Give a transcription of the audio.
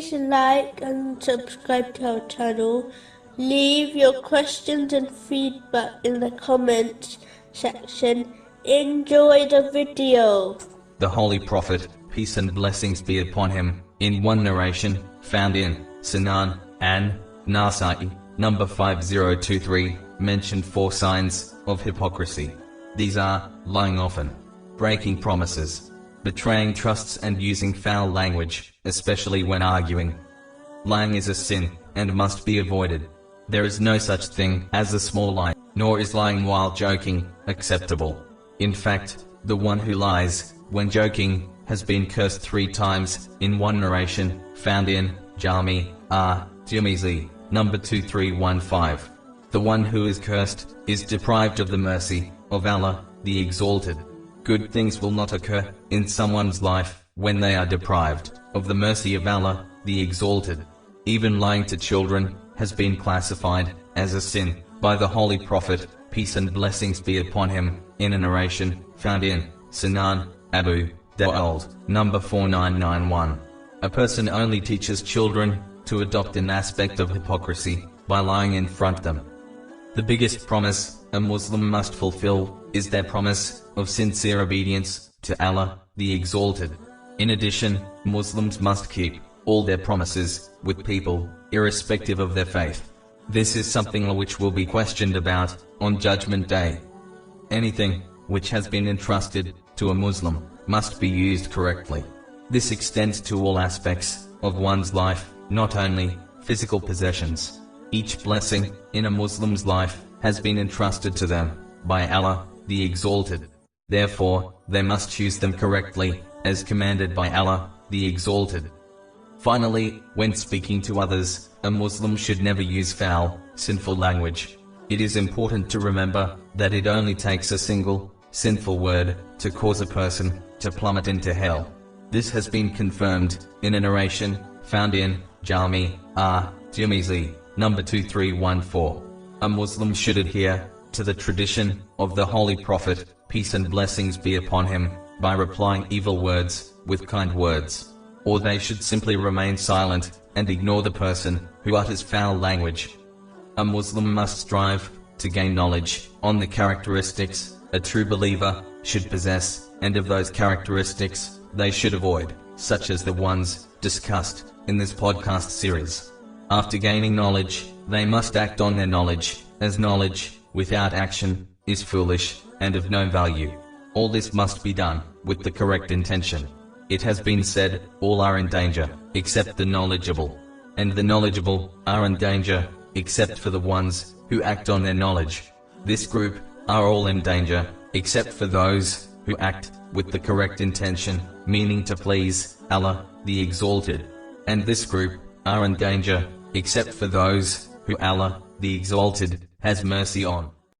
Please like and subscribe to our channel. Leave your questions and feedback in the comments section. Enjoy the video. the Holy Prophet, peace and blessings be upon him, in one narration, found in Sunan and Nasai, number 5023, mentioned four signs of hypocrisy. These are lying often, breaking promises, betraying trusts, and using foul language, especially when arguing. Lying is a sin and must be avoided. There is no such thing as a small lie, nor is lying while joking acceptable. In fact, the one who lies when joking has been cursed three times in one narration found in Jami R. Tirmizi, number 2315. The one who is cursed is deprived of the mercy of Allah, the Exalted. Good things will not occur in someone's life when they are deprived of the mercy of Allah, the Exalted. Even lying to children has been classified as a sin by the Holy Prophet, peace and blessings be upon him, in a narration found in Sunan Abu Dawud, number 4991. A person only teaches children to adopt an aspect of hypocrisy by lying in front of them. The biggest promise a Muslim must fulfill is their promise of sincere obedience to Allah, the Exalted. In addition, Muslims must keep all their promises with people, irrespective of their faith. This is something which will be questioned about on Judgment Day. Anything which has been entrusted to a Muslim must be used correctly. This extends to all aspects of one's life, not only physical possessions. Each blessing in a Muslim's life has been entrusted to them by Allah, the Exalted. Therefore, they must choose them correctly, as commanded by Allah, the Exalted. Finally, when speaking to others, a Muslim should never use foul, sinful language. It is important to remember that it only takes a single, sinful word to cause a person to plummet into hell. This has been confirmed in a narration found in Jami R. Tirmizi, number 2314. A Muslim should adhere to the tradition of the Holy Prophet, peace and blessings be upon him, by replying evil words with kind words. Or they should simply remain silent and ignore the person who utters foul language. A Muslim must strive to gain knowledge on the characteristics a true believer should possess, and of those characteristics they should avoid, such as the ones discussed in this podcast series. After gaining knowledge, they must act on their knowledge, as knowledge without action is foolish and of no value. All this must be done with the correct intention. It has been said, all are in danger, except the knowledgeable. And the knowledgeable are in danger, except for the ones who act on their knowledge. This group are all in danger, except for those who act with the correct intention, meaning to please Allah, the Exalted. And this group are in danger, except for those who Allah, the Exalted, has mercy on.